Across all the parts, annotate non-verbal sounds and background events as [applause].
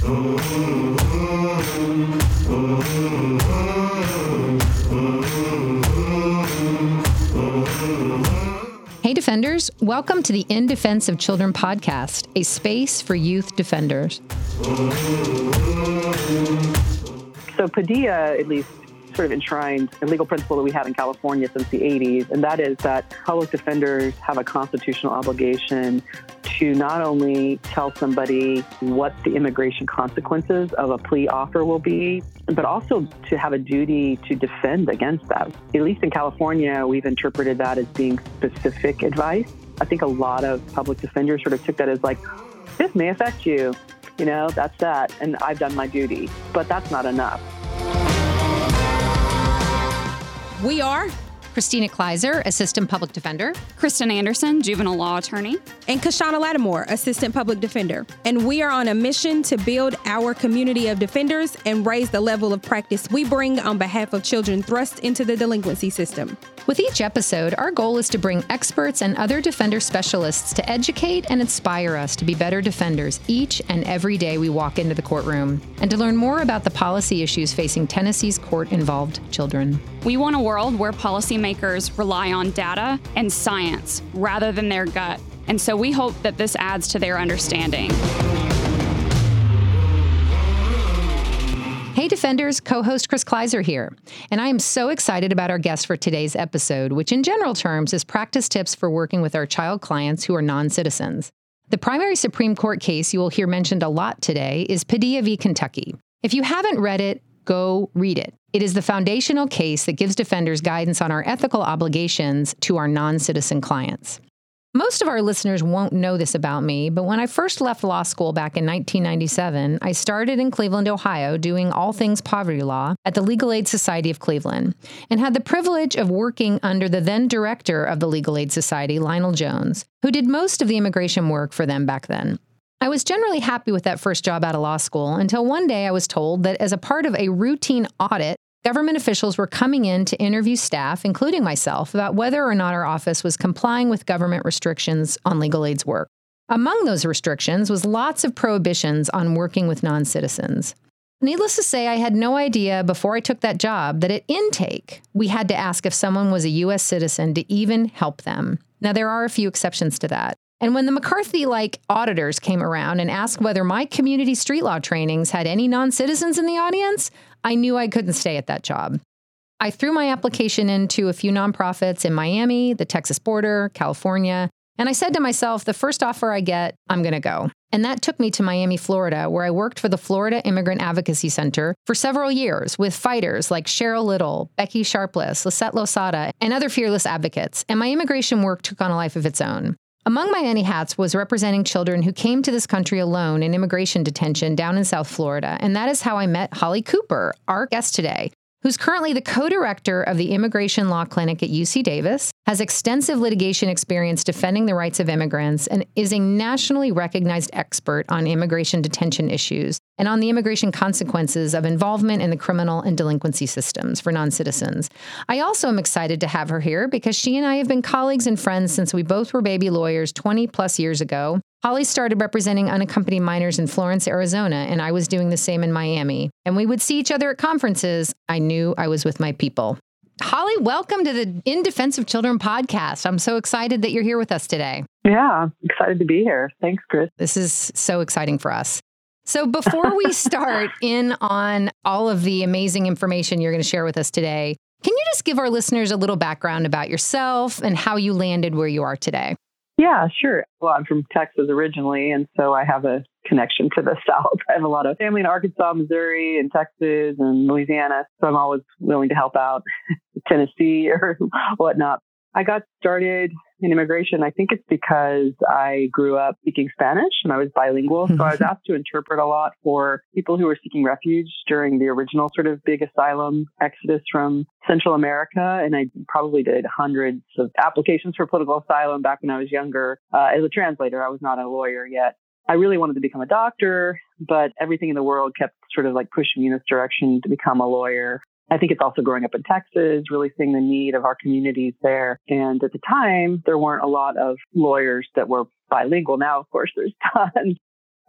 Hey, Defenders, welcome to the In Defense of Children podcast, a space for youth defenders. So, Padilla, at least sort of enshrined a legal principle that we have in California since the 80s, and that is that public defenders have a constitutional obligation to not only tell somebody what the immigration consequences of a plea offer will be, but also to have a duty to defend against that. At least in California, we've interpreted that as being specific advice. I think a lot of public defenders sort of took that as like, this may affect you. You know, that's that. And I've done my duty. But that's not enough. We are Christina Kleiser, Assistant Public Defender. Kristen Anderson, Juvenile Law Attorney. And Kashana Lattimore, Assistant Public Defender. And we are on a mission to build our community of defenders and raise the level of practice we bring on behalf of children thrust into the delinquency system. With each episode, our goal is to bring experts and other defender specialists to educate and inspire us to be better defenders each and every day we walk into the courtroom, and to learn more about the policy issues facing Tennessee's court involved children. We want a world where policymakers rely on data and science rather than their gut, and so we hope that this adds to their understanding. Hey, Defenders, co host Chris Kleiser here. And I am so excited about our guest for today's episode, which in general terms is practice tips for working with our child clients who are non citizens. The primary Supreme Court case you will hear mentioned a lot today is Padilla v. Kentucky. If you haven't read it, go read it. It is the foundational case that gives defenders guidance on our ethical obligations to our non citizen clients. Most of our listeners won't know this about me, but when I first left law school back in 1997, I started in Cleveland, Ohio, doing all things poverty law at the Legal Aid Society of Cleveland, and had the privilege of working under the then director of the Legal Aid Society, Lionel Jones, who did most of the immigration work for them back then. I was generally happy with that first job out of law school until one day I was told that as a part of a routine audit, Government officials were coming in to interview staff, including myself, about whether or not our office was complying with government restrictions on legal aid's work. Among those restrictions was lots of prohibitions on working with non citizens. Needless to say, I had no idea before I took that job that at intake, we had to ask if someone was a U.S. citizen to even help them. Now, there are a few exceptions to that. And when the McCarthy like auditors came around and asked whether my community street law trainings had any non citizens in the audience, I knew I couldn't stay at that job. I threw my application into a few nonprofits in Miami, the Texas border, California, and I said to myself, the first offer I get, I'm going to go. And that took me to Miami, Florida, where I worked for the Florida Immigrant Advocacy Center for several years with fighters like Cheryl Little, Becky Sharpless, Lisette Losada, and other fearless advocates. And my immigration work took on a life of its own. Among my many hats was representing children who came to this country alone in immigration detention down in South Florida, and that is how I met Holly Cooper, our guest today who's currently the co director of the Immigration Law Clinic at UC Davis, has extensive litigation experience defending the rights of immigrants, and is a nationally recognized expert on immigration detention issues and on the immigration consequences of involvement in the criminal and delinquency systems for non citizens. I also am excited to have her here because she and I have been colleagues and friends since we both were baby lawyers 20 plus years ago. Holly started representing unaccompanied minors in Florence, Arizona, and I was doing the same in Miami. And we would see each other at conferences. I knew I was with my people. Holly, welcome to the In Defense of Children podcast. I'm so excited that you're here with us today. Yeah, excited to be here. Thanks, Chris. This is so exciting for us. So, before we [laughs] start in on all of the amazing information you're going to share with us today, can you just give our listeners a little background about yourself and how you landed where you are today? Yeah, sure. Well, I'm from Texas originally, and so I have a connection to the [laughs] South. I have a lot of family in Arkansas, Missouri, and Texas, and Louisiana, so I'm always willing to help out [laughs] Tennessee [laughs] or whatnot. I got started in immigration. I think it's because I grew up speaking Spanish and I was bilingual. So I was [laughs] asked to interpret a lot for people who were seeking refuge during the original sort of big asylum exodus from Central America. And I probably did hundreds of applications for political asylum back when I was younger uh, as a translator. I was not a lawyer yet. I really wanted to become a doctor, but everything in the world kept sort of like pushing me in this direction to become a lawyer. I think it's also growing up in Texas, really seeing the need of our communities there. And at the time, there weren't a lot of lawyers that were bilingual. Now, of course, there's [laughs] tons.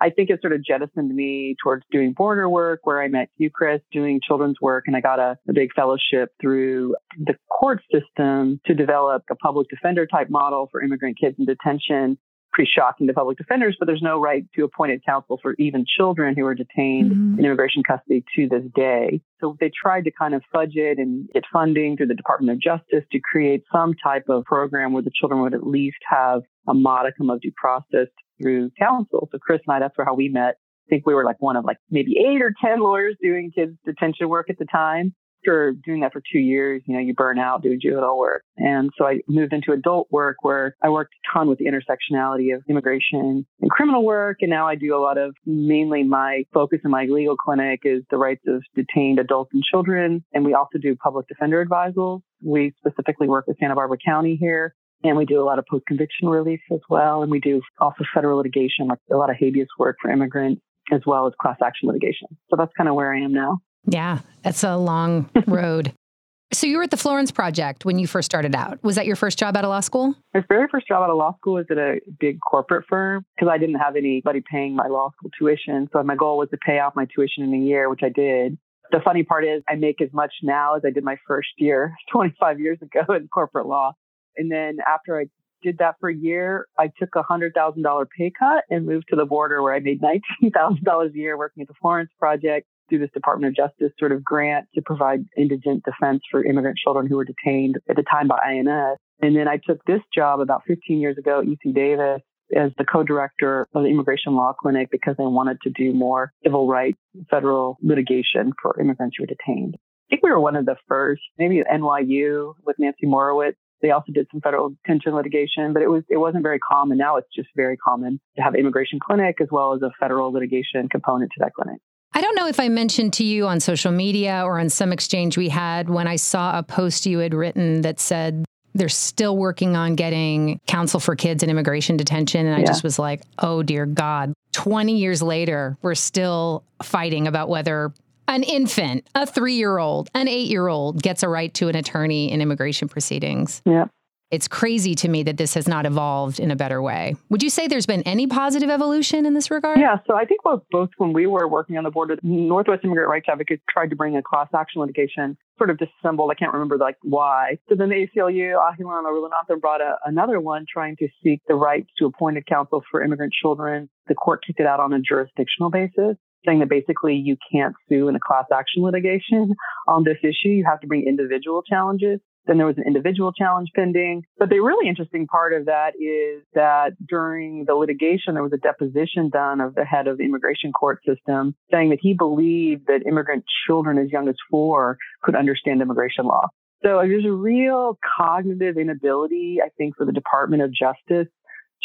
I think it sort of jettisoned me towards doing border work where I met you, Chris, doing children's work. And I got a, a big fellowship through the court system to develop a public defender type model for immigrant kids in detention pretty shocking to public defenders, but there's no right to appointed counsel for even children who are detained mm-hmm. in immigration custody to this day. So they tried to kind of fudge it and get funding through the Department of Justice to create some type of program where the children would at least have a modicum of due process through counsel. So Chris and I, that's where how we met. I think we were like one of like maybe eight or 10 lawyers doing kids detention work at the time after doing that for two years, you know, you burn out doing juvenile work. And so I moved into adult work where I worked a ton with the intersectionality of immigration and criminal work. And now I do a lot of mainly my focus in my legal clinic is the rights of detained adults and children. And we also do public defender advisals. We specifically work with Santa Barbara County here. And we do a lot of post conviction relief as well. And we do also federal litigation, like a lot of habeas work for immigrants as well as class action litigation. So that's kind of where I am now. Yeah, that's a long [laughs] road. So you were at the Florence Project when you first started out. Was that your first job out of law school? My very first job out of law school was at a big corporate firm because I didn't have anybody paying my law school tuition. So my goal was to pay off my tuition in a year, which I did. The funny part is I make as much now as I did my first year [laughs] 25 years ago in corporate law. And then after I did that for a year, I took a hundred thousand dollar pay cut and moved to the border where I made nineteen thousand dollars a year working at the Florence Project through this Department of Justice sort of grant to provide indigent defense for immigrant children who were detained at the time by INS. And then I took this job about 15 years ago at UC Davis as the co-director of the Immigration Law Clinic because I wanted to do more civil rights federal litigation for immigrants who were detained. I think we were one of the first, maybe NYU with Nancy Morawetz. They also did some federal detention litigation, but it was it wasn't very common. Now it's just very common to have immigration clinic as well as a federal litigation component to that clinic. I don't know if I mentioned to you on social media or on some exchange we had when I saw a post you had written that said they're still working on getting counsel for kids in immigration detention. And I yeah. just was like, oh, dear God. 20 years later, we're still fighting about whether an infant, a three year old, an eight year old gets a right to an attorney in immigration proceedings. Yeah it's crazy to me that this has not evolved in a better way. Would you say there's been any positive evolution in this regard? Yeah, so I think both, both when we were working on the board, the Northwest Immigrant Rights Advocates tried to bring a class action litigation, sort of disassembled. I can't remember like why. So then the ACLU, Ahilan Arulanantham brought a, another one trying to seek the rights to appointed counsel for immigrant children. The court kicked it out on a jurisdictional basis saying that basically you can't sue in a class action litigation on this issue. You have to bring individual challenges. Then there was an individual challenge pending. But the really interesting part of that is that during the litigation, there was a deposition done of the head of the immigration court system saying that he believed that immigrant children as young as four could understand immigration law. So there's a real cognitive inability, I think, for the Department of Justice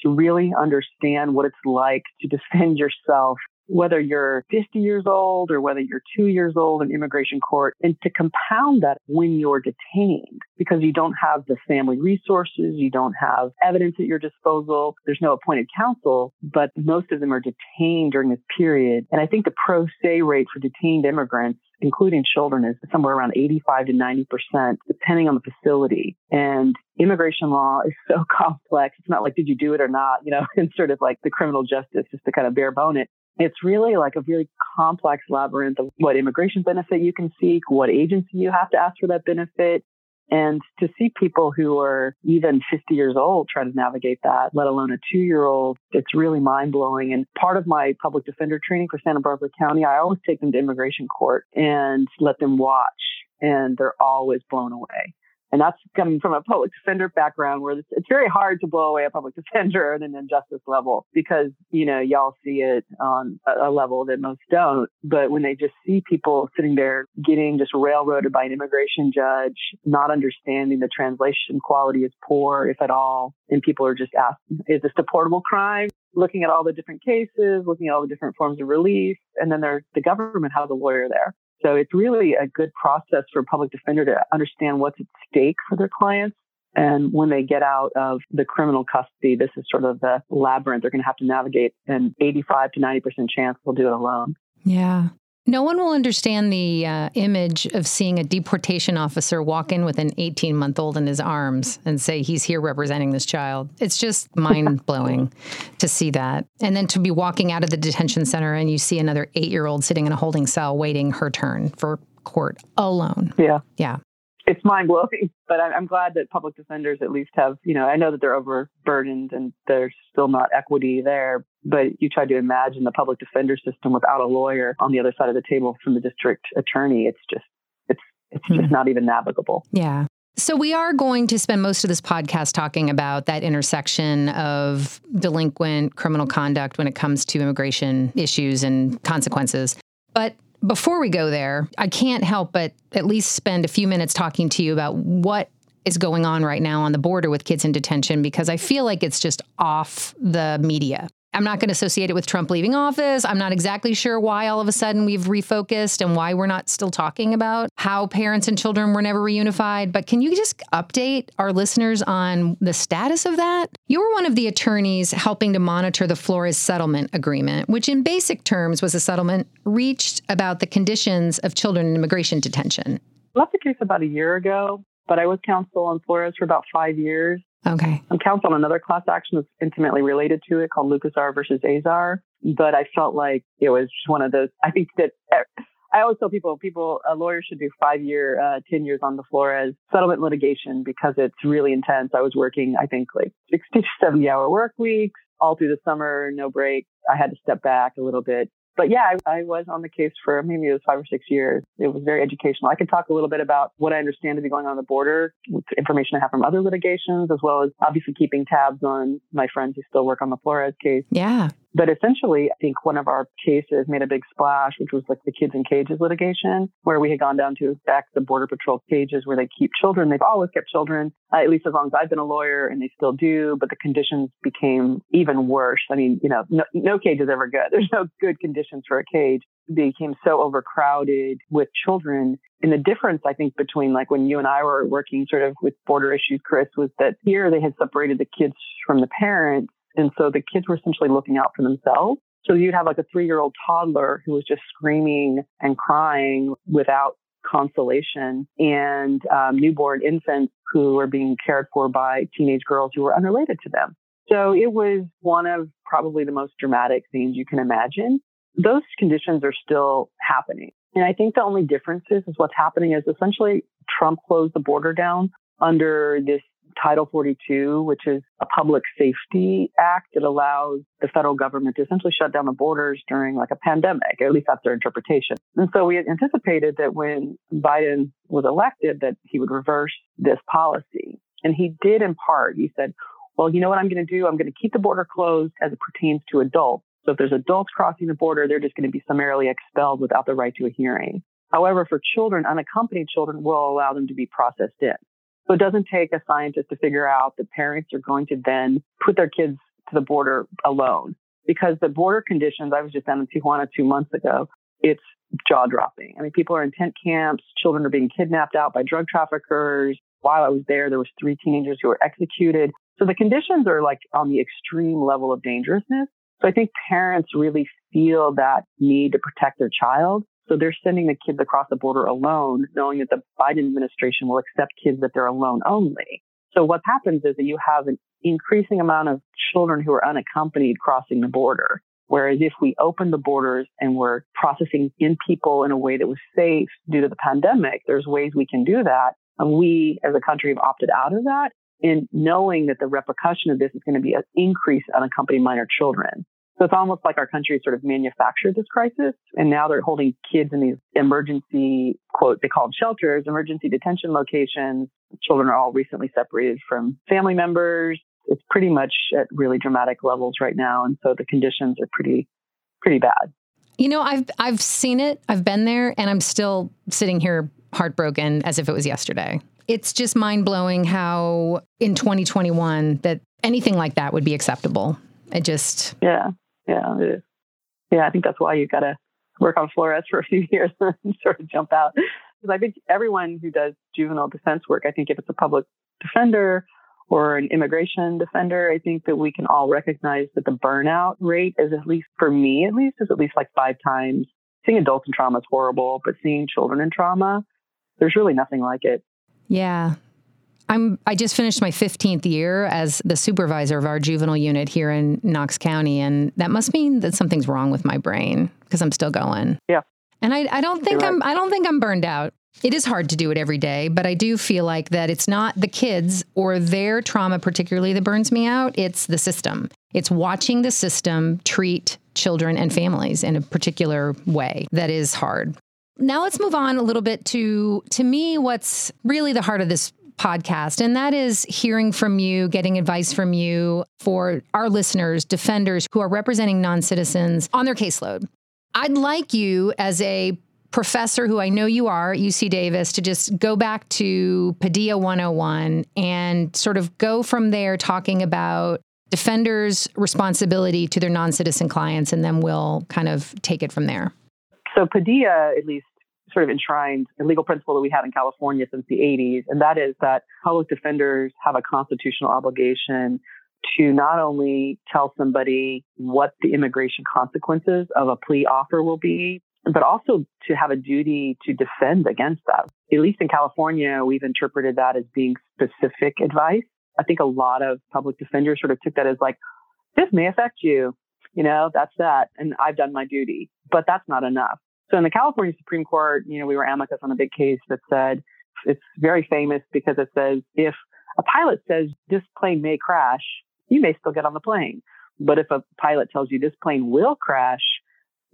to really understand what it's like to defend yourself whether you're 50 years old or whether you're two years old in immigration court, and to compound that when you're detained because you don't have the family resources, you don't have evidence at your disposal, there's no appointed counsel, but most of them are detained during this period. And I think the pro se rate for detained immigrants including children, is somewhere around 85 to 90 percent, depending on the facility. And immigration law is so [laughs] complex. It's not like, did you do it or not? You know, [laughs] and sort of like the criminal justice, just to kind of bare bone it. It's really like a very complex labyrinth of what immigration benefit you can seek, what agency you have to ask for that benefit. And to see people who are even 50 years old try to navigate that, let alone a two year old, it's really mind blowing. And part of my public defender training for Santa Barbara County, I always take them to immigration court and let them watch, and they're always blown away. And that's coming from a public defender background where it's, it's very hard to blow away a public [laughs] defender at an injustice level because, you know, y'all see it on a, a level that most don't. But when they just see people sitting there getting just railroaded by an immigration judge, not understanding the translation quality is poor, if at all, and people are just asking, is this a portable crime? Looking at all the different cases, looking at all the different forms of relief, and then there's the government has a lawyer there. So it's really a good process for a public defender to understand what's at stake for their clients. And when they get out of the criminal custody, this is sort of the labyrinth they're going to have to navigate. And 85 to 90% chance they'll do it alone. Yeah. No one will understand the uh, image of seeing a deportation officer walk in with an 18 month old in his arms and say he's here representing this child. It's just [laughs] mind blowing to see that. And then to be walking out of the detention center and you see another eight year old sitting in a holding cell waiting her turn for court alone. Yeah. Yeah it's mind blowing, [laughs] but I'm glad that public defenders at least have, you know, I know that they're overburdened and there's still not equity there, but you try to imagine the public defender system without a lawyer on the other side of the table from the district attorney. It's just, it's, it's mm-hmm. just not even navigable. Yeah. So, we are going to spend most of this podcast talking about that intersection of delinquent criminal conduct when it comes to immigration issues and consequences. But before we go there, I can't help but at least spend a few minutes talking to you about what is going on right now on the border with kids in detention because I feel like it's just off the media. I'm not going to associate it with Trump leaving office. I'm not exactly sure why all of a sudden we've refocused and why we're not still talking about how parents and children were never reunified. But can you just update our listeners on the status of that? You were one of the attorneys helping to monitor the Flores settlement agreement, which in basic terms was a settlement reached about the conditions of children in immigration detention. I left the case about a year ago, but I was counsel on Flores for about five years. Okay. I'm counsel on another class action that's intimately related to it called Lucas R versus Azar. But I felt like it was just one of those. I think that I always tell people, people, a lawyer should do five year, uh, 10 years on the Flores settlement litigation because it's really intense. I was working, I think like 60 to 70 hour work weeks all through the summer, no break. I had to step back a little bit but yeah, I, I, was on the case for maybe it was five or six years. It was very educational. I can talk a little bit about what I understand to be going on, on the border information I have from other litigations, as well as obviously keeping tabs on my friends who still work on the Flores case. Yeah. But essentially, I think one of our cases made a big splash, which was like the kids in cages litigation, where we had gone down to back the Border Patrol cages where they keep children. They've always kept children, uh, at least as long as I've been a lawyer, and they still do. But the conditions became even worse. I mean, you know, no, no cage is ever good. [laughs] There's no good conditions for a cage. They became so overcrowded with children. And the difference, I think, between like when you and I were working sort of with border issues, Chris, was that here they had separated the kids from the parents and so the kids were essentially looking out for themselves. So you'd have like a three year old toddler who was just screaming and crying without consolation and um, newborn infants who were being cared for by teenage girls who were unrelated to them. So it was one of probably the most dramatic scenes you can imagine. Those conditions are still happening. And I think the only difference is, is what's happening is essentially Trump closed the border down under this Title 42, which is a public safety act that allows the federal government to essentially shut down the borders during like a pandemic, at least that's their interpretation. And so we had anticipated that when Biden was elected that he would reverse this policy. And he did in part. He said, well, you know what I'm going to do? I'm going to keep the border closed as it pertains to adults. So if there's adults crossing the border, they're just going to be summarily expelled without the right to a hearing. However, for children, unaccompanied children will allow them to be processed in. So it doesn't take a scientist to figure out that parents are going to then put their kids to the border alone because the border conditions, I was just down in Tijuana two months ago. It's jaw dropping. I mean, people are in tent camps. Children are being kidnapped out by drug traffickers. While I was there, there was three teenagers who were executed. So the conditions are like on the extreme level of dangerousness. So I think parents really feel that need to protect their child. So they're sending the kids across the border alone, knowing that the Biden administration will accept kids that they're alone only. So what happens is that you have an increasing amount of children who are unaccompanied crossing the border. Whereas if we open the borders and we're processing in people in a way that was safe due to the pandemic, there's ways we can do that. And we as a country have opted out of that in knowing that the repercussion of this is going to be an increase unaccompanied minor children. So it's almost like our country sort of manufactured this crisis. And now they're holding kids in these emergency, quote, they call them shelters, emergency detention locations. Children are all recently separated from family members. It's pretty much at really dramatic levels right now. And so the conditions are pretty, pretty bad. You know, I've I've seen it. I've been there and I'm still sitting here heartbroken as if it was yesterday. It's just mind-blowing how in 2021 that anything like that would be acceptable. It just Yeah. Yeah, it is. Yeah, I think that's why you got to work on Flores for a few [laughs] years and sort of jump out. Because I think everyone who does juvenile defense work, I think if it's a public defender or an immigration defender, I think that we can all recognize that the burnout rate is at least for me, at least, is at least like five times seeing adults in trauma is horrible, but seeing children in trauma, there's really nothing like it. Yeah. I'm I just finished my 15th year as the supervisor of our juvenile unit here in Knox County and that must mean that something's wrong with my brain because I'm still going. Yeah. And I, I don't think You're I'm I don't think I'm burned out. It is hard to do it every day, but I do feel like that it's not the kids or their trauma particularly that burns me out, it's the system. It's watching the system treat children and families in a particular way that is hard. Now let's move on a little bit to to me what's really the heart of this podcast, and that is hearing from you, getting advice from you for our listeners, defenders who are representing non citizens on their caseload. I'd like you, as a professor who I know you are at UC Davis, to just go back to Padilla 101 and sort of go from there talking about defenders' responsibility to their non citizen clients, and then we'll kind of take it from there. So Padilla, at least sort of enshrined a legal principle that we had in California since the 80s, and that is that public defenders have a constitutional obligation to not only tell somebody what the immigration consequences of a plea offer will be, but also to have a duty to defend against that. At least in California, we've interpreted that as being specific advice. I think a lot of public defenders sort of took that as like, this may affect you. You know, that's that. And I've done my duty, but that's not enough. So in the California Supreme Court, you know, we were amicus on a big case that said it's very famous because it says if a pilot says this plane may crash, you may still get on the plane. But if a pilot tells you this plane will crash,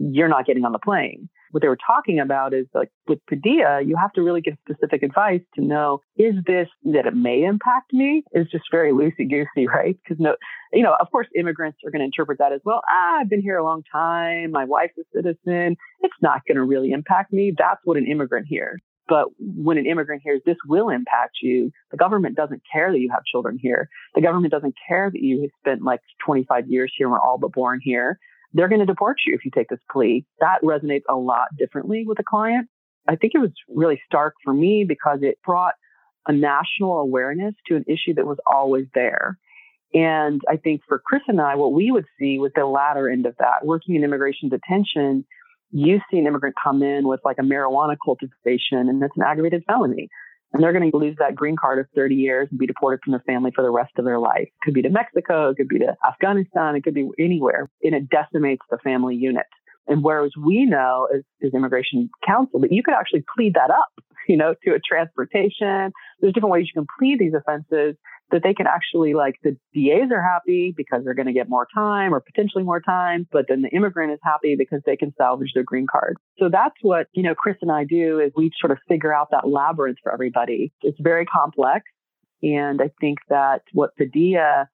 you're not getting on the plane. What they were talking about is like with Padilla, you have to really give specific advice to know is this that it may impact me is just very loosey goosey, right? Because no, you know, of course, immigrants are going to interpret that as well. Ah, I've been here a long time. My wife's a citizen. It's not going to really impact me. That's what an immigrant hears. But when an immigrant hears this will impact you, the government doesn't care that you have children here. The government doesn't care that you have spent like 25 years here and were all but born here they're going to deport you if you take this plea. That resonates a lot differently with a client. I think it was really stark for me because it brought a national awareness to an issue that was always there. And I think for Chris and I, what we would see was the latter end of that. Working in immigration detention, you see an immigrant come in with like a marijuana cultivation and that's an aggravated felony and they're going to lose that green card of 30 years and be deported from their family for the rest of their life. It could be to Mexico, it could be to Afghanistan, it could be anywhere, and it decimates the family unit. And whereas we know as, as immigration counsel that you could actually plead that up, you know, to a transportation. There's different ways you can plead these offenses that they can actually like the DAs are happy because they're going to get more time or potentially more time, but then the immigrant is happy because they can salvage their green card. So that's what, you know, Chris and I do is we sort of figure out that labyrinth for everybody. It's very complex. And I think that what Padilla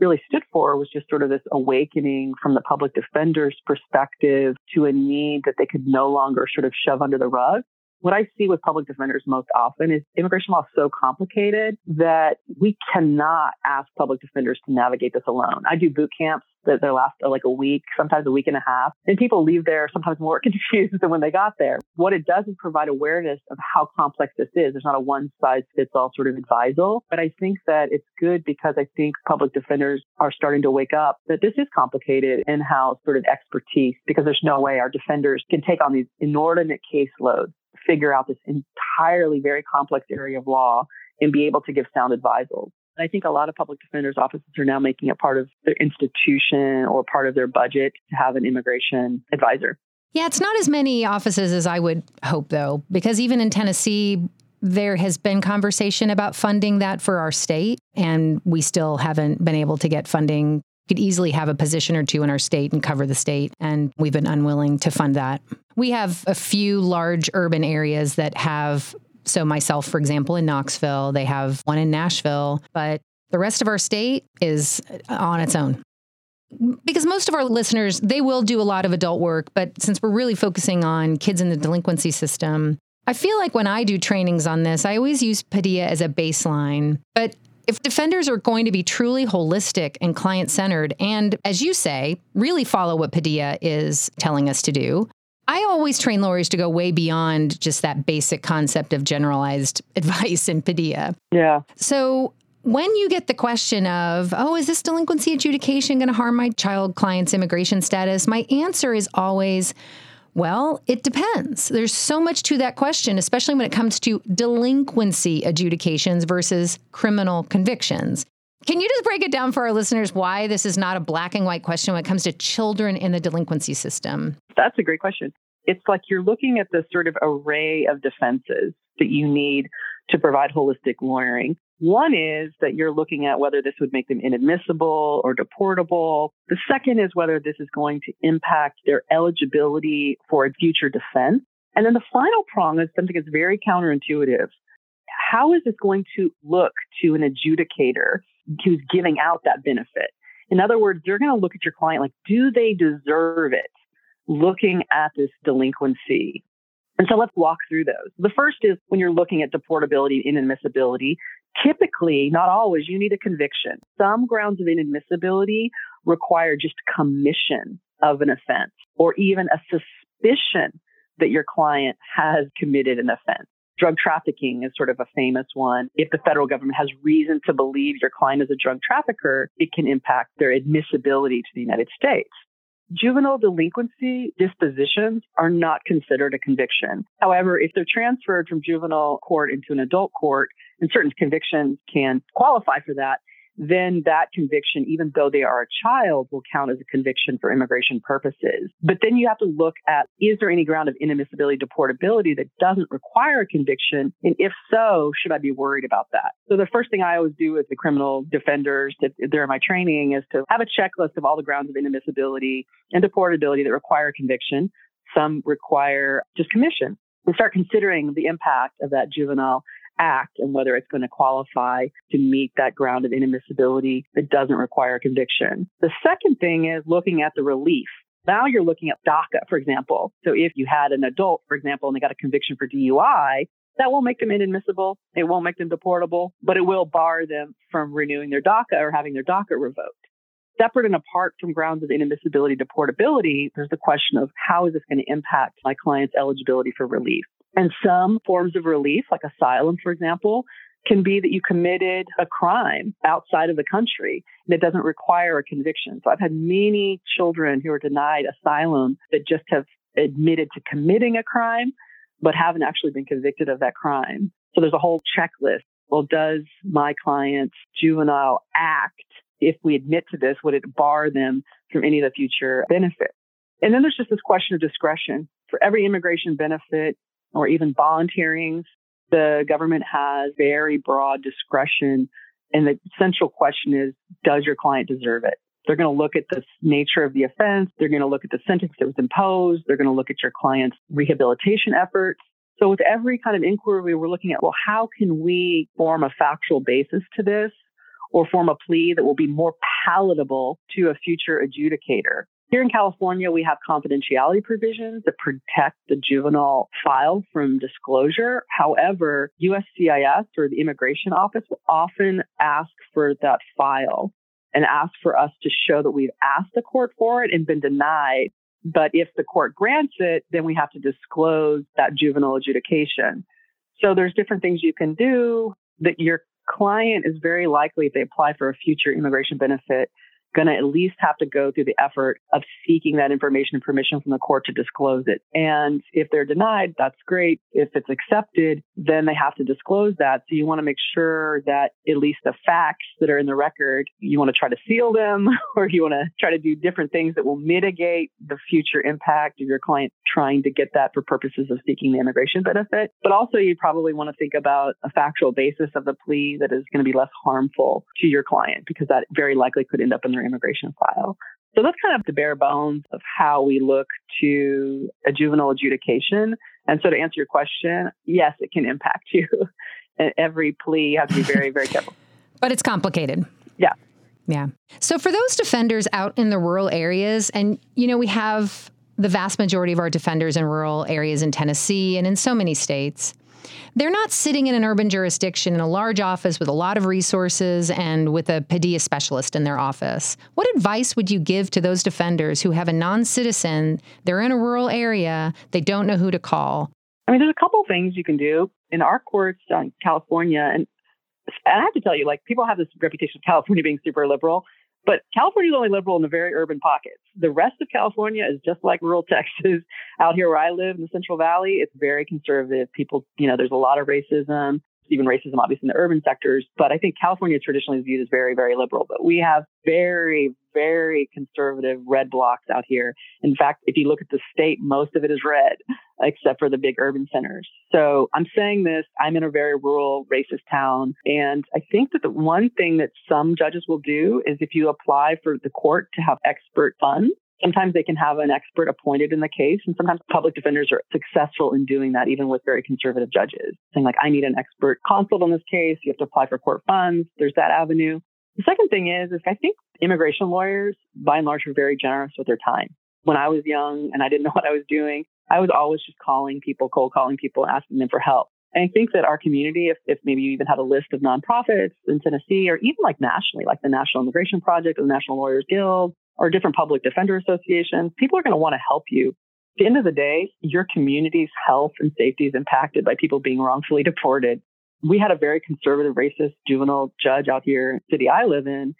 really stood for was just sort of this awakening from the public defender's perspective to a need that they could no longer sort of shove under the rug what I see with public defenders most often is immigration law is so complicated that we cannot ask public defenders to navigate this alone. I do boot camps that they last uh, like a week, sometimes a week and a half, and people leave there sometimes more [laughs] confused than when they got there. What it does is provide awareness of how complex this is. There's not a one size fits all sort of advisal, but I think that it's good because I think public defenders are starting to wake up that this is complicated in-house sort of expertise because there's no way our defenders can take on these inordinate caseloads figure out this entirely very complex area of law and be able to give sound advisals. I think a lot of public defenders offices are now making it part of their institution or part of their budget to have an immigration advisor. Yeah, it's not as many offices as I would hope, though, because even in Tennessee, there has been conversation about funding that for our state, and we still haven't been able to get funding. Could easily have a position or two in our state and cover the state, and we've been unwilling to fund that. We have a few large urban areas that have, so myself, for example, in Knoxville, they have one in Nashville, but the rest of our state is on its own. Because most of our listeners, they will do a lot of adult work, but since we're really focusing on kids in the delinquency system, I feel like when I do trainings on this, I always use Padilla as a baseline. But if defenders are going to be truly holistic and client centered, and as you say, really follow what Padilla is telling us to do, I always train lawyers to go way beyond just that basic concept of generalized [laughs] advice in Padilla. Yeah. So when you get the question of, oh, is this delinquency adjudication going to harm my child client's immigration status? My answer is always, Well, it depends. There's so much to that question, especially when it comes to delinquency adjudications versus criminal convictions. Can you just break it down for our listeners why this is not a black and white question when it comes to children in the delinquency system? That's a great question. It's like you're looking at this sort of array of defenses that you need to provide holistic lawyering. One is that you're looking at whether this would make them inadmissible or deportable. The second is whether this is going to impact their eligibility for a future defense. And then the final prong is something that's very counterintuitive. How is this going to look to an adjudicator who's giving out that benefit? In other words, they're going to look at your client like, do they deserve it? Looking at this delinquency and so let's walk through those. The first is when you're looking at deportability, and inadmissibility, typically, not always, you need a conviction. Some grounds of inadmissibility require just commission of an offense or even a suspicion that your client has committed an offense. Drug trafficking is sort of a famous one. If the federal government has reason to believe your client is a drug trafficker, it can impact their admissibility to the United States juvenile delinquency dispositions are not considered a conviction. However, if they're transferred from juvenile court into an adult court, and certain convictions can qualify for that, then that conviction, even though they are a child, will count as a conviction for immigration purposes. But then you have to look at is there any ground of inadmissibility, deportability that doesn't require a conviction? And if so, should I be worried about that? So the first thing I always do with the criminal defenders that they're in my training is to have a checklist of all the grounds of inadmissibility and deportability that require conviction. Some require just commission and start considering the impact of that juvenile act and whether it's going to qualify to meet that ground of inadmissibility that doesn't require a conviction. The second thing is looking at the relief. Now you're looking at DACA, for example. So if you had an adult, for example, and they got a conviction for DUI, that won't make them inadmissible. It won't make them deportable, but it will bar them from renewing their DACA or having their DACA revoked. Separate and apart from grounds of inadmissibility, deportability, there's the question of how is this going to impact my client's eligibility for relief? And some forms of relief, like asylum, for example, can be that you committed a crime outside of the country that doesn't require a conviction. So I've had many children who are denied asylum that just have admitted to committing a crime, but haven't actually been convicted of that crime. So there's a whole checklist. Well, does my client's juvenile act, if we admit to this, would it bar them from any of the future benefits? And then there's just this question of discretion. For every immigration benefit, or even bond hearings. The government has very broad discretion. And the central question is, does your client deserve it? They're going to look at the nature of the offense. They're going to look at the sentence that was imposed. They're going to look at your client's rehabilitation efforts. So with every kind of inquiry, we're looking at, well, how can we form a factual basis to this or form a plea that will be more palatable to a future adjudicator? Here in California, we have confidentiality provisions that protect the juvenile file from disclosure. However, USCIS or the immigration office will often ask for that file and ask for us to show that we've asked the court for it and been denied. But if the court grants it, then we have to disclose that juvenile adjudication. So there's different things you can do that your client is very likely, if they apply for a future immigration benefit, going to at least have to go through the effort of seeking that information and permission from the court to disclose it. And if they're denied, that's great. If it's accepted, then they have to disclose that. So you want to make sure that at least the facts that are in the record, you want to try to seal them [laughs] or you want to try to do different things that will mitigate the future impact of your client trying to get that for purposes of seeking the immigration benefit. But also you probably want to think about a factual basis of the plea that is going to be less harmful to your client because that very likely could end up in immigration file. So that's kind of the bare bones of how we look to a juvenile adjudication. And so to answer your question, yes, it can impact you. and [laughs] every plea, you have to be very, very careful. [laughs] but it's complicated. Yeah. Yeah. So for those defenders out in the rural areas, and you know, we have the vast majority of our defenders in rural areas in Tennessee and in so many states. They're not sitting in an urban jurisdiction in a large office with a lot of resources and with a Padilla specialist in their office. What advice would you give to those defenders who have a non citizen, they're in a rural area, they don't know who to call? I mean, there's a couple things you can do. In our courts in California, and, and I have to tell you, like, people have this reputation of California being super liberal. But California is only liberal in the very urban pockets. The rest of California is just like rural [laughs] Texas. Out here where I live in the Central Valley, it's very conservative. People, you know, there's a lot of racism even racism, obviously, in the urban sectors. But I think California traditionally is viewed as very, very liberal. But we have very, very conservative red blocks out here. In fact, if you look at the state, most of it is red, except for the big urban centers. So I'm saying this, I'm in a very rural, racist town. And I think that the one thing that some judges will do is if you apply for the court to have expert funds, Sometimes they can have an expert appointed in the case, and sometimes public defenders are successful in doing that, even with very conservative judges, saying, like, I need an expert consult on this case. You have to apply for court funds. There's that avenue. The second thing is, is I think immigration lawyers, by and large, are very generous with their time. When I was young and I didn't know [laughs] what I was doing, I was always just calling people, cold calling people, asking them for help. And I think that our community, if, if maybe you even had a list of nonprofits in Tennessee or even like nationally, like the National Immigration Project or the National Lawyers Guild, or different public defender associations, people are going to want to help you. At the end of the day, your community's health and safety is impacted by people being wrongfully deported. We had a very conservative, racist juvenile judge out here in the city I live in,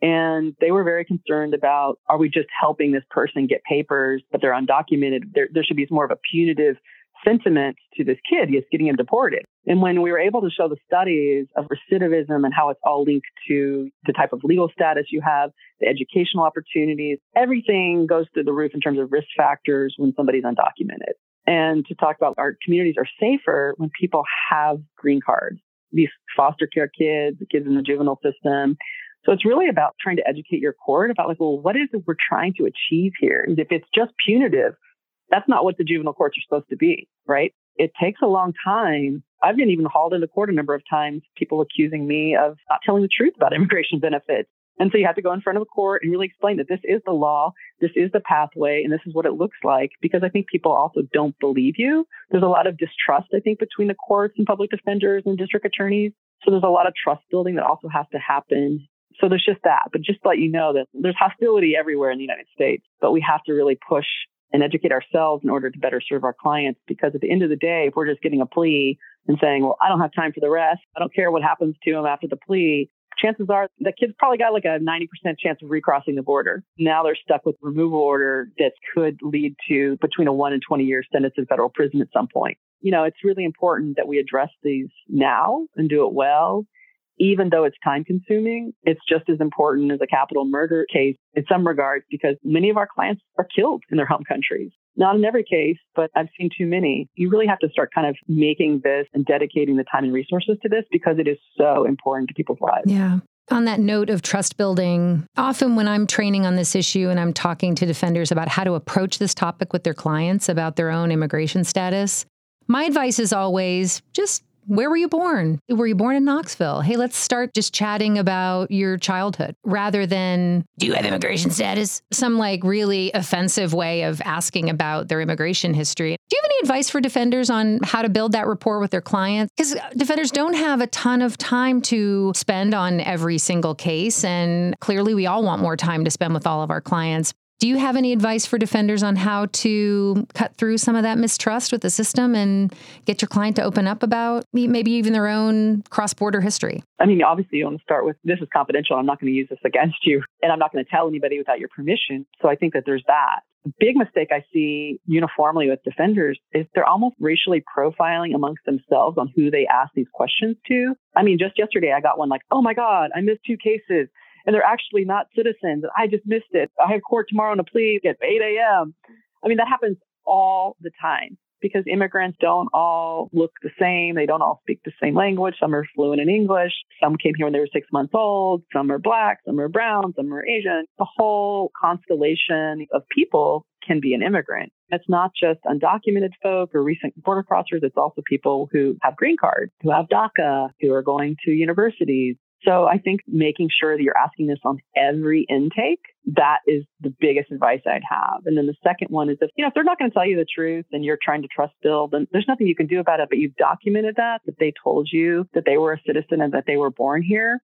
and they were very concerned about are we just helping this person get papers, but they're undocumented? There, there should be more of a punitive sentiment to this kid. He's getting him deported. And when we were able to show the studies of recidivism and how it's all linked to the type of legal status you have, the educational opportunities, everything goes through the roof in terms of risk factors when somebody's undocumented. And to talk about our communities are safer when people have green cards, these foster care kids, kids in the juvenile system. So it's really about trying to educate your court about like, well, what is it we're trying to achieve here? And If it's just punitive, that's not what the juvenile courts are supposed to be, right? It takes a long time. I've been even hauled into court a number of times, people accusing me of not telling the truth about [laughs] immigration benefits. And so you have to go in front of a court and really explain that this is the law, this is the pathway, and this is what it looks like. Because I think people also don't believe you. There's a lot of distrust, I think, between the courts and public defenders and district attorneys. So there's a lot of trust building that also has to happen. So there's just that. But just to let you know that there's hostility everywhere in the United States, but we have to really push and educate ourselves in order to better serve our clients. Because at the end of the day, if we're just getting a plea and saying, well, I don't have time for the rest, I don't care what happens to him after the plea, chances are the kid's probably got like a 90% chance of recrossing the border. Now they're stuck with removal order that could lead to between a one and 20 year sentence in federal prison at some point. You know, it's really important that we address these now and do it well even though it's time consuming, it's just as important as a capital murder case in some regards because many of our clients are killed in their home countries. Not in every case, but I've seen too many. You really have to start kind of making this and dedicating the time and resources to this because it is so important to people's lives. Yeah. On that note of trust building, often when I'm training on this issue and I'm talking to defenders about how to approach this topic with their clients about their own immigration status, my advice is always just where were you born? Were you born in Knoxville? Hey, let's start just chatting about your childhood rather than, do you have immigration status? Some like really offensive way of asking about their immigration history. Do you have any advice for defenders on how to build that rapport with their clients? Because defenders don't have a ton of time to spend on every single case. And clearly, we all want more time to spend with all of our clients. Do you have any advice for defenders on how to cut through some of that mistrust with the system and get your client to open up about maybe even their own cross border history? I mean, obviously, you want to start with this is confidential. I'm not going to use this against you, and I'm not going to tell anybody without your permission. So I think that there's that. The big mistake I see uniformly with defenders is they're almost racially profiling amongst themselves on who they ask these questions to. I mean, just yesterday I got one like, oh my God, I missed two cases and they're actually not citizens. I just missed it. I have court tomorrow on a plea at 8 a.m. I mean, that happens all the time because immigrants don't all look the same. They don't all speak the same language. Some are fluent in English. Some came here when they were six months old. Some are black. Some are brown. Some are Asian. The whole constellation of people can be an immigrant. It's not just undocumented folk or recent border crossers. It's also people who have green cards, who have DACA, who are going to universities, so I think making sure that you're asking this on every intake, that is the biggest advice I'd have. And then the second one is if, you know, if they're not going to tell you the truth and you're trying to trust build, then there's nothing you can do about it, but you've documented that, that they told you that they were a citizen and that they were born here.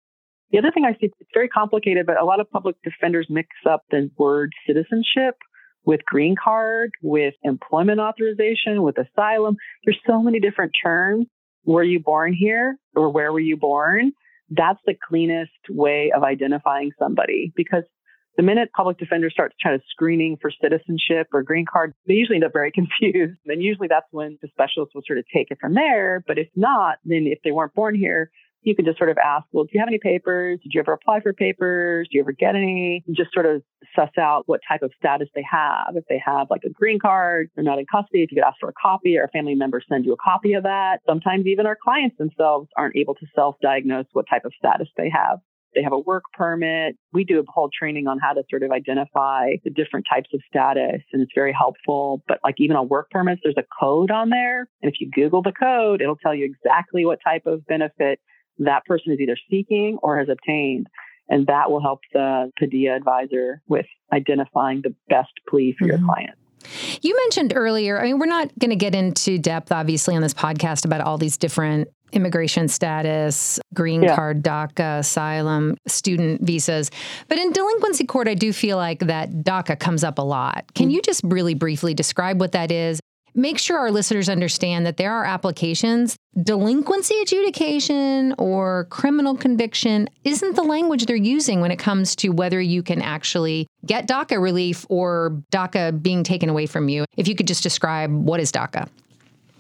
The other thing I see, it's very complicated, but a lot of public defenders mix up the word citizenship with green card, with employment authorization, with asylum. There's so many different terms. Were you born here or where were you born? That's the cleanest way of identifying somebody because the minute public defenders start trying to screening for citizenship or green card, they usually end up very [laughs] confused. And usually that's when the specialist will sort of take it from there. But if not, then if they weren't born here, you can just sort of ask, well, do you have any papers? Did you ever apply for papers? Do you ever get any? Just sort of suss out what type of status they have. If they have like a green card, they're not in custody. If you could ask for a copy or a family member send you a copy of that. Sometimes even our clients themselves aren't able to self-diagnose what type of status they have. They have a work permit. We do a whole training on how to sort of identify the different types of status, and it's very helpful. But like even on work permits, there's a code on there. And if you Google the code, it'll tell you exactly what type of benefit that person is either seeking or has obtained. And that will help the Padilla advisor with identifying the best plea for mm-hmm. your client. You mentioned earlier, I mean, we're not going to get into depth, obviously, on this podcast about all these different immigration status, green yeah. card, DACA, asylum, student visas. But in delinquency court, I do feel like that DACA comes up a lot. Can mm-hmm. you just really briefly describe what that is make sure our listeners understand that there are applications. Delinquency adjudication or criminal conviction isn't the language they're using when it comes to whether you can actually get DACA relief or DACA being taken away from you. If you could just describe what is DACA?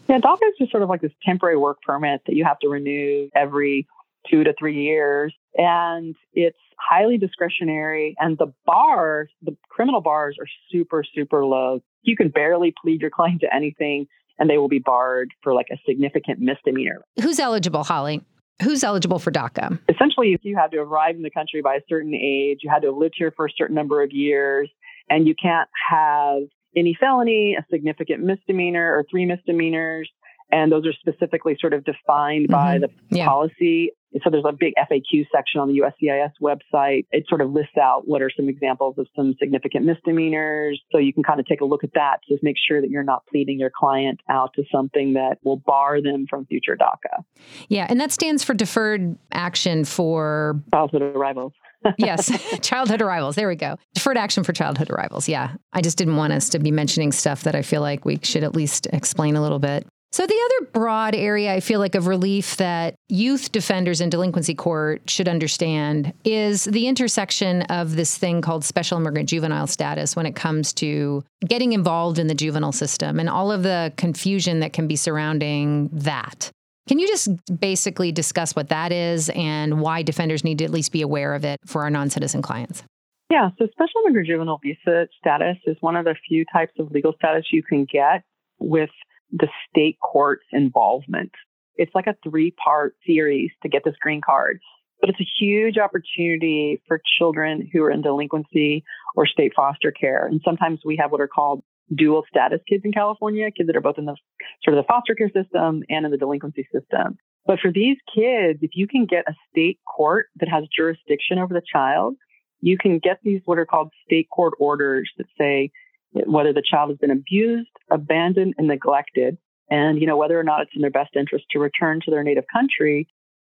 Yeah, DACA is just sort of like this temporary work permit that you have to renew every two to three years. And it's highly discretionary. And the bars, the criminal bars are super, super low you can barely plead your client to anything and they will be barred for like a significant misdemeanor. Who's eligible, Holly? Who's eligible for DACA? Essentially, you had to arrive in the country by a certain age, you had to have lived here for a certain number of years, and you can't have any felony, a significant misdemeanor, or three misdemeanors. And those are specifically sort of defined mm-hmm. by the yeah. policy. So there's a big FAQ section on the USCIS website. It sort of lists out what are some examples of some significant misdemeanors. So you can kind of take a look at that to make sure that you're not pleading your client out to something that will bar them from future DACA. Yeah, and that stands for deferred action for childhood arrivals. [laughs] yes, [laughs] childhood arrivals. There we go. Deferred action for childhood arrivals. Yeah. I just didn't want us to be mentioning stuff that I feel like we should at least explain a little bit. So, the other broad area I feel like of relief that youth defenders in delinquency court should understand is the intersection of this thing called special immigrant juvenile status when it comes to getting involved in the juvenile system and all of the confusion that can be surrounding that. Can you just basically discuss what that is and why defenders need to at least be aware of it for our non citizen clients? Yeah, so special immigrant juvenile visa status is one of the few types of legal status you can get with the state court's involvement. It's like a three part series to get this green card, but it's a huge opportunity for children who are in delinquency or state foster care. And sometimes we have what are called dual status kids in California, kids that are both in the sort of the foster care system and in the delinquency system. But for these kids, if you can get a state court that has jurisdiction over the child, you can get these what are called state court orders that say whether the child has been abused, abandoned, and neglected, and you know whether or not it's in their best interest to return to their native country,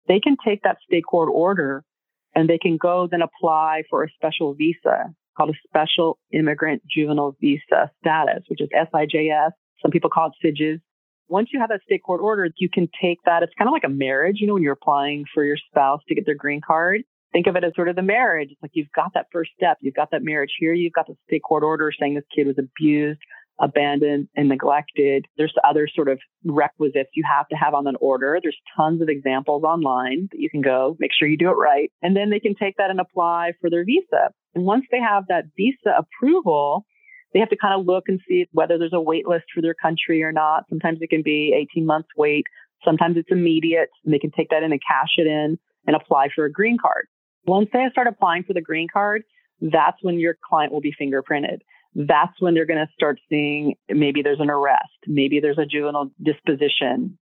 they can take that state court order and they can go then apply for a special visa called a special immigrant juvenile visa status, which is SIJS. Some people call it SIJS. Once you have that state court order, you can take that. It's kind of like a marriage, you know, when you're applying for your spouse to get their green card think of it as sort of the marriage. It's like you've got that first step, you've got that marriage here, you've got the state court order saying this kid was abused, abandoned, and neglected. There's other sort of requisites you have to have on an order. There's tons of examples online that you can go, make sure you do it right. And then they can take that and apply for their visa. And once they have that visa approval, they have to kind of look and see whether there's a wait list for their country or not. Sometimes it can be 18 months wait. Sometimes it's immediate and they can take that in and cash it in and apply for a green card. Once they start applying for the green card, that's when your client will be fingerprinted. That's when they're going to start seeing maybe there's an arrest, maybe there's a juvenile disposition.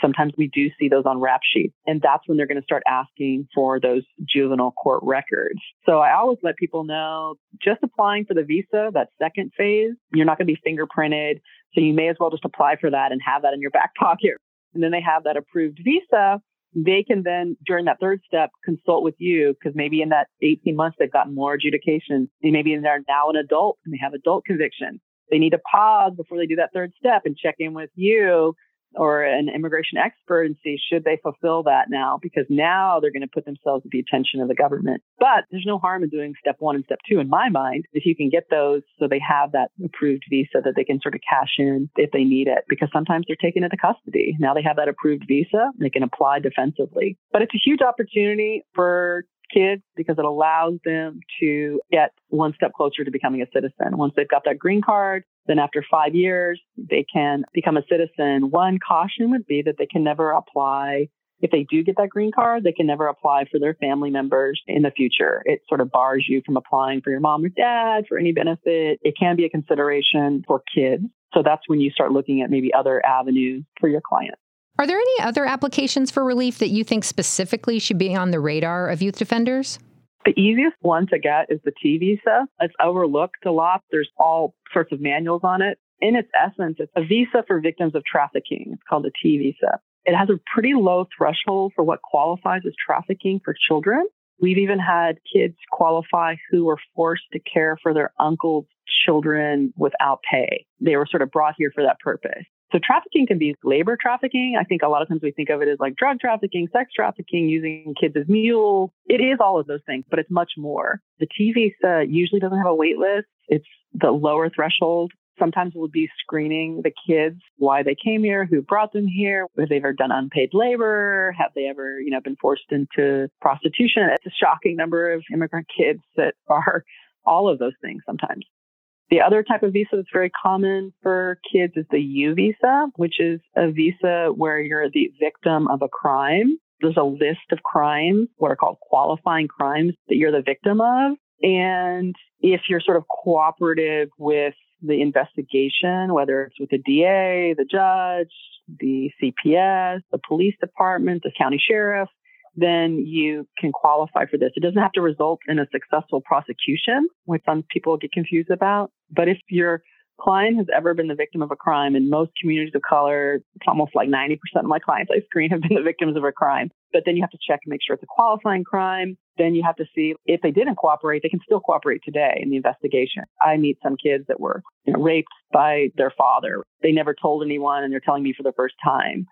Sometimes we do see those on rap sheets. And that's when they're going to start asking for those juvenile court records. So I always let people know just applying for the visa, that second phase, you're not going to be fingerprinted. So you may as well just apply for that and have that in your back [laughs] pocket. And then they have that approved visa they can then, during that third step, consult with you because maybe in that 18 months they've gotten more adjudication. Maybe they're now an adult and they have adult conviction. They need to pause before they do that third step and check in with you. Or an immigration expert and see should they fulfill that now because now they're going to put themselves at the attention of the government. But there's no harm in doing step one and step two in my mind if you can get those so they have that approved visa that they can sort of cash in if they need it because sometimes they're taken into custody. Now they have that approved visa, they can apply defensively. But it's a huge opportunity for kids because it allows them to get one step closer to becoming a citizen. Once they've got that green card, then after five years, they can become a citizen. One caution would be that they can never apply. If they do get that green card, they can never apply for their family members in the future. It sort of bars you from applying for your mom or dad for any benefit. It can be a consideration for kids. So that's when you start looking at maybe other avenues for your client. Are there any other applications for relief that you think specifically should be on the radar of youth defenders? The easiest one to get is the T visa. It's overlooked a lot. There's all sorts of manuals on it. In its essence, it's a visa for victims of trafficking. It's called a T visa. It has a pretty low threshold for what qualifies as trafficking for children. We've even had kids qualify who were forced to care for their uncle's children without pay. They were sort of brought here for that purpose. So trafficking can be labor trafficking. I think a lot of times we think of it as like drug trafficking, sex trafficking, using kids as mules. It is all of those things, but it's much more. The T visa usually doesn't have a wait list. It's the lower threshold. Sometimes we'll be screening the kids, why they came here, who brought them here, have they ever done unpaid labor, have they ever, you know, been forced into prostitution. It's a shocking number of immigrant kids that are all of those things sometimes. The other type of visa that's very common for kids is the U visa, which is a visa where you're the victim of a crime. There's a list of crimes, what are called qualifying crimes that you're the victim of. And if you're sort of cooperative with the investigation, whether it's with the DA, the judge, the CPS, the police department, the county sheriff, then you can qualify for this. It doesn't have to result in a successful prosecution, which some people get confused about. But if your client has ever been the victim of a crime, in most communities of color, it's almost like 90% of my clients I screen have been the victims of a crime. But then you have to check and make sure it's a qualifying crime. Then you have to see if they didn't cooperate, they can still cooperate today in the investigation. I meet some kids that were you know, raped by their father. They never told anyone and they're telling me for the first time.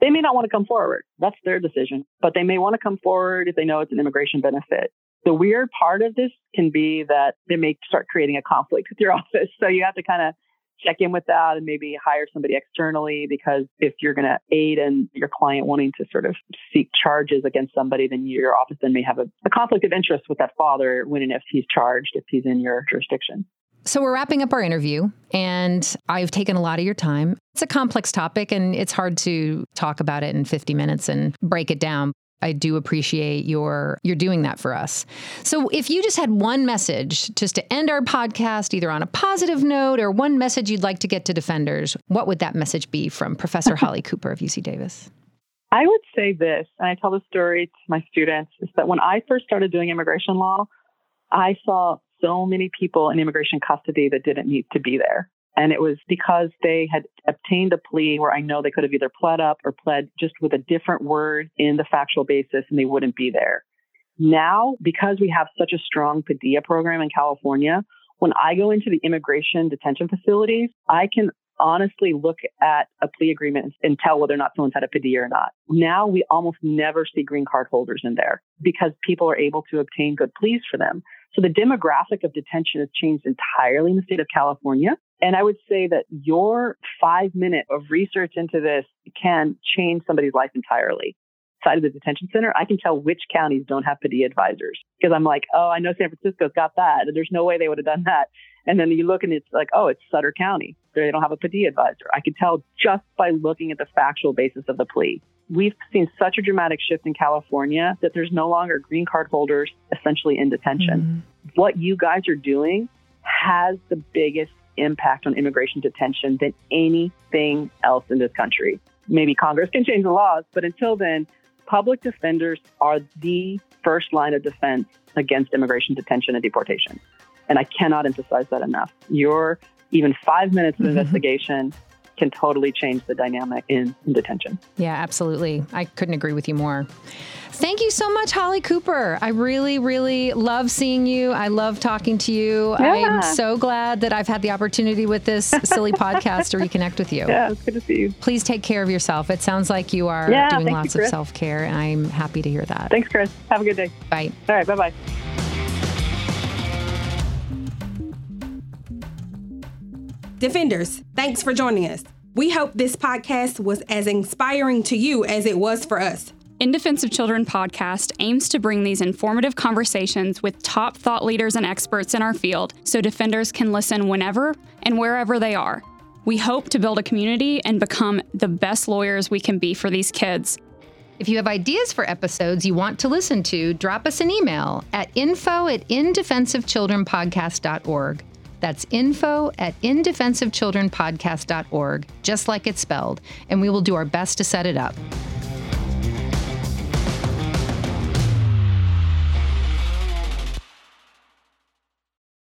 They may not want to come forward. That's their decision, but they may want to come forward if they know it's an immigration benefit. The weird part of this can be that they may start creating a conflict with your [laughs] office. So you have to kind of check in with that and maybe hire somebody externally because if you're going to aid in your client wanting to sort of seek charges against somebody, then your office then may have a, a conflict of interest with that father when and if he's charged, if he's in your jurisdiction. So, we're wrapping up our interview, and I've taken a lot of your time. It's a complex topic, and it's hard to talk about it in 50 minutes and break it down. I do appreciate your you're doing that for us. So if you just had one message just to end our podcast either on a positive note or one message you'd like to get to defenders, what would that message be from Professor [laughs] Holly Cooper of UC Davis? I would say this, and I tell the story to my students, is that when I first started doing immigration law, I saw so many people in immigration custody that didn't need to be there. And it was because they had obtained a plea where I know they could have either pled up or pled just with a different word in the factual basis and they wouldn't be there. Now, because we have such a strong Padilla program in California, when I go into the immigration detention facilities, I can honestly look at a plea agreement and tell whether or not someone's had a Padilla or not. Now we almost never see green card holders in there because people are able to obtain good pleas for them. So the demographic of detention has changed entirely in the state of California. And I would say that your five minute of research into this can change somebody's life entirely. Side of the detention center, I can tell which counties don't have Padilla advisors because I'm like, oh, I know San Francisco's got that. There's no way they would have done that. And then you look and it's like, oh, it's Sutter County. They don't have a Padilla advisor. I can tell just by looking at the factual basis of the plea we've seen such a dramatic shift in California that there's no longer green card holders essentially in detention. Mm-hmm. What you guys are doing has the biggest impact on immigration detention than anything else in this country. Maybe Congress can change the laws, but until then, public defenders are the first line of defense against immigration detention and deportation. And I cannot emphasize that enough. Your even five minutes of mm-hmm. [laughs] investigation can totally change the dynamic in, in detention. Yeah, absolutely. I couldn't agree with you more. Thank you so much, Holly Cooper. I really, really love seeing you. I love talking to you. Yeah. I'm so glad that I've had the opportunity with this silly [laughs] podcast to reconnect with you. Yeah, it's good to see you. Please take care of yourself. It sounds like you are Yeah, doing thank you, lots of self care, and I'm happy to hear that. Thanks, Chris. Have a good day. Bye. All right, bye bye. Defenders, thanks for joining us. We hope this podcast was as inspiring to you as it was for us. In Defense of Children podcast aims to bring these informative conversations with top thought leaders and experts in our field so defenders can listen whenever and wherever they are. We hope to build a community and become the best lawyers we can be for these kids. If you have ideas for episodes you want to listen to, drop us an email at info at indefenseofchildrenpodcast.org. That's info at indefenseofchildrenpodcast.org, just like it's spelled, and we will do our best to set it up.